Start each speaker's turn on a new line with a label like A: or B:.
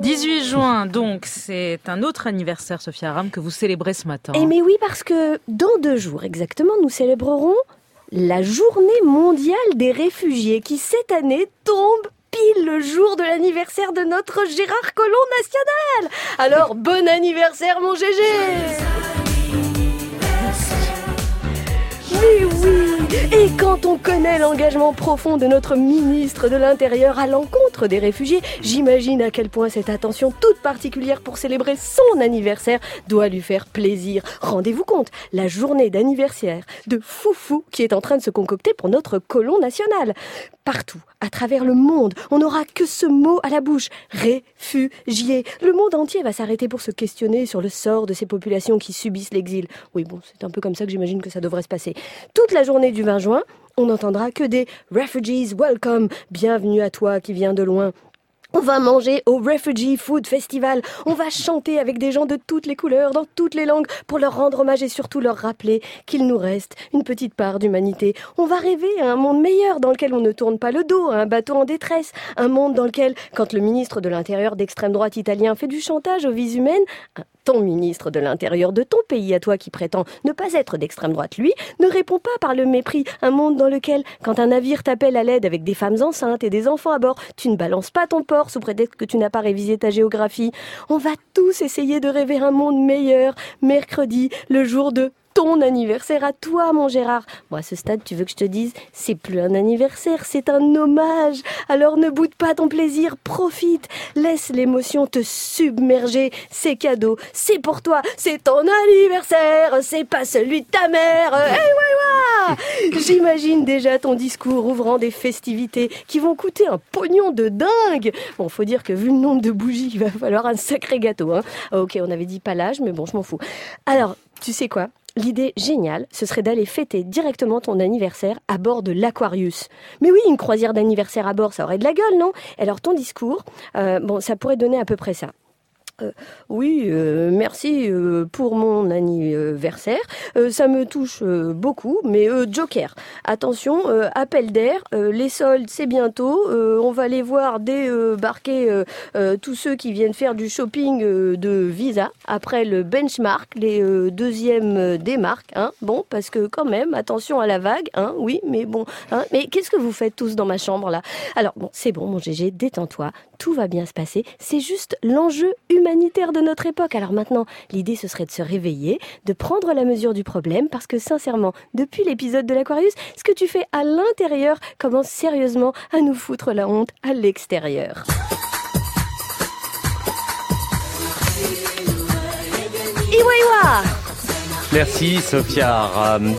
A: 18 juin, donc, c'est un autre anniversaire, Sophia Aram, que vous célébrez ce matin.
B: Eh mais oui, parce que dans deux jours exactement, nous célébrerons la journée mondiale des réfugiés qui cette année tombe pile le jour de l'anniversaire de notre Gérard Collomb national. Alors bon anniversaire mon GG Oui, oui et quand on connaît l'engagement profond de notre ministre de l'Intérieur à l'encontre des réfugiés, j'imagine à quel point cette attention toute particulière pour célébrer son anniversaire doit lui faire plaisir. Rendez-vous compte, la journée d'anniversaire de Foufou qui est en train de se concocter pour notre colon national. Partout, à travers le monde, on n'aura que ce mot à la bouche, réfugié. Le monde entier va s'arrêter pour se questionner sur le sort de ces populations qui subissent l'exil. Oui, bon, c'est un peu comme ça que j'imagine que ça devrait se passer. Toute la journée du 20 juin, on n'entendra que des Refugees Welcome, bienvenue à toi qui viens de loin. On va manger au Refugee Food Festival. On va chanter avec des gens de toutes les couleurs, dans toutes les langues, pour leur rendre hommage et surtout leur rappeler qu'il nous reste une petite part d'humanité. On va rêver à un monde meilleur dans lequel on ne tourne pas le dos à un bateau en détresse. Un monde dans lequel, quand le ministre de l'Intérieur d'extrême droite italien fait du chantage aux vies humaines, ton ministre de l'Intérieur de ton pays à toi qui prétend ne pas être d'extrême droite, lui, ne répond pas par le mépris. Un monde dans lequel, quand un navire t'appelle à l'aide avec des femmes enceintes et des enfants à bord, tu ne balances pas ton port sous prétexte que tu n'as pas révisé ta géographie. On va tous essayer de rêver un monde meilleur mercredi, le jour de ton anniversaire à toi, mon Gérard. Moi, à ce stade, tu veux que je te dise, c'est plus un anniversaire, c'est un hommage. Alors ne boude pas ton plaisir, profite, laisse l'émotion te submerger. C'est cadeau, c'est pour toi, c'est ton anniversaire, c'est pas celui de ta mère. Ouais. J'imagine déjà ton discours ouvrant des festivités qui vont coûter un pognon de dingue. Bon, faut dire que vu le nombre de bougies, il va falloir un sacré gâteau. Hein. Ok, on avait dit pas l'âge, mais bon, je m'en fous. Alors, tu sais quoi? L'idée géniale, ce serait d'aller fêter directement ton anniversaire à bord de l'Aquarius. Mais oui, une croisière d'anniversaire à bord, ça aurait de la gueule, non? Alors ton discours, euh, bon, ça pourrait donner à peu près ça. Euh, oui, euh, merci euh, pour mon anniversaire. Ça me touche beaucoup, mais Joker, attention, appel d'air, les soldes c'est bientôt. On va aller voir débarquer tous ceux qui viennent faire du shopping de Visa après le benchmark, les deuxièmes des. Hein, bon, parce que quand même, attention à la vague. Hein, oui, mais bon. Hein, mais qu'est-ce que vous faites tous dans ma chambre là? Alors bon, c'est bon, mon GG, détends-toi, tout va bien se passer. C'est juste l'enjeu humanitaire de notre époque. Alors maintenant, l'idée ce serait de se réveiller, de prendre la mesure du problème, parce que sincèrement, depuis l'épisode de l'Aquarius, ce que tu fais à l'intérieur commence sérieusement à nous foutre la honte à l'extérieur. Iwa Iwa
C: Merci Sophia.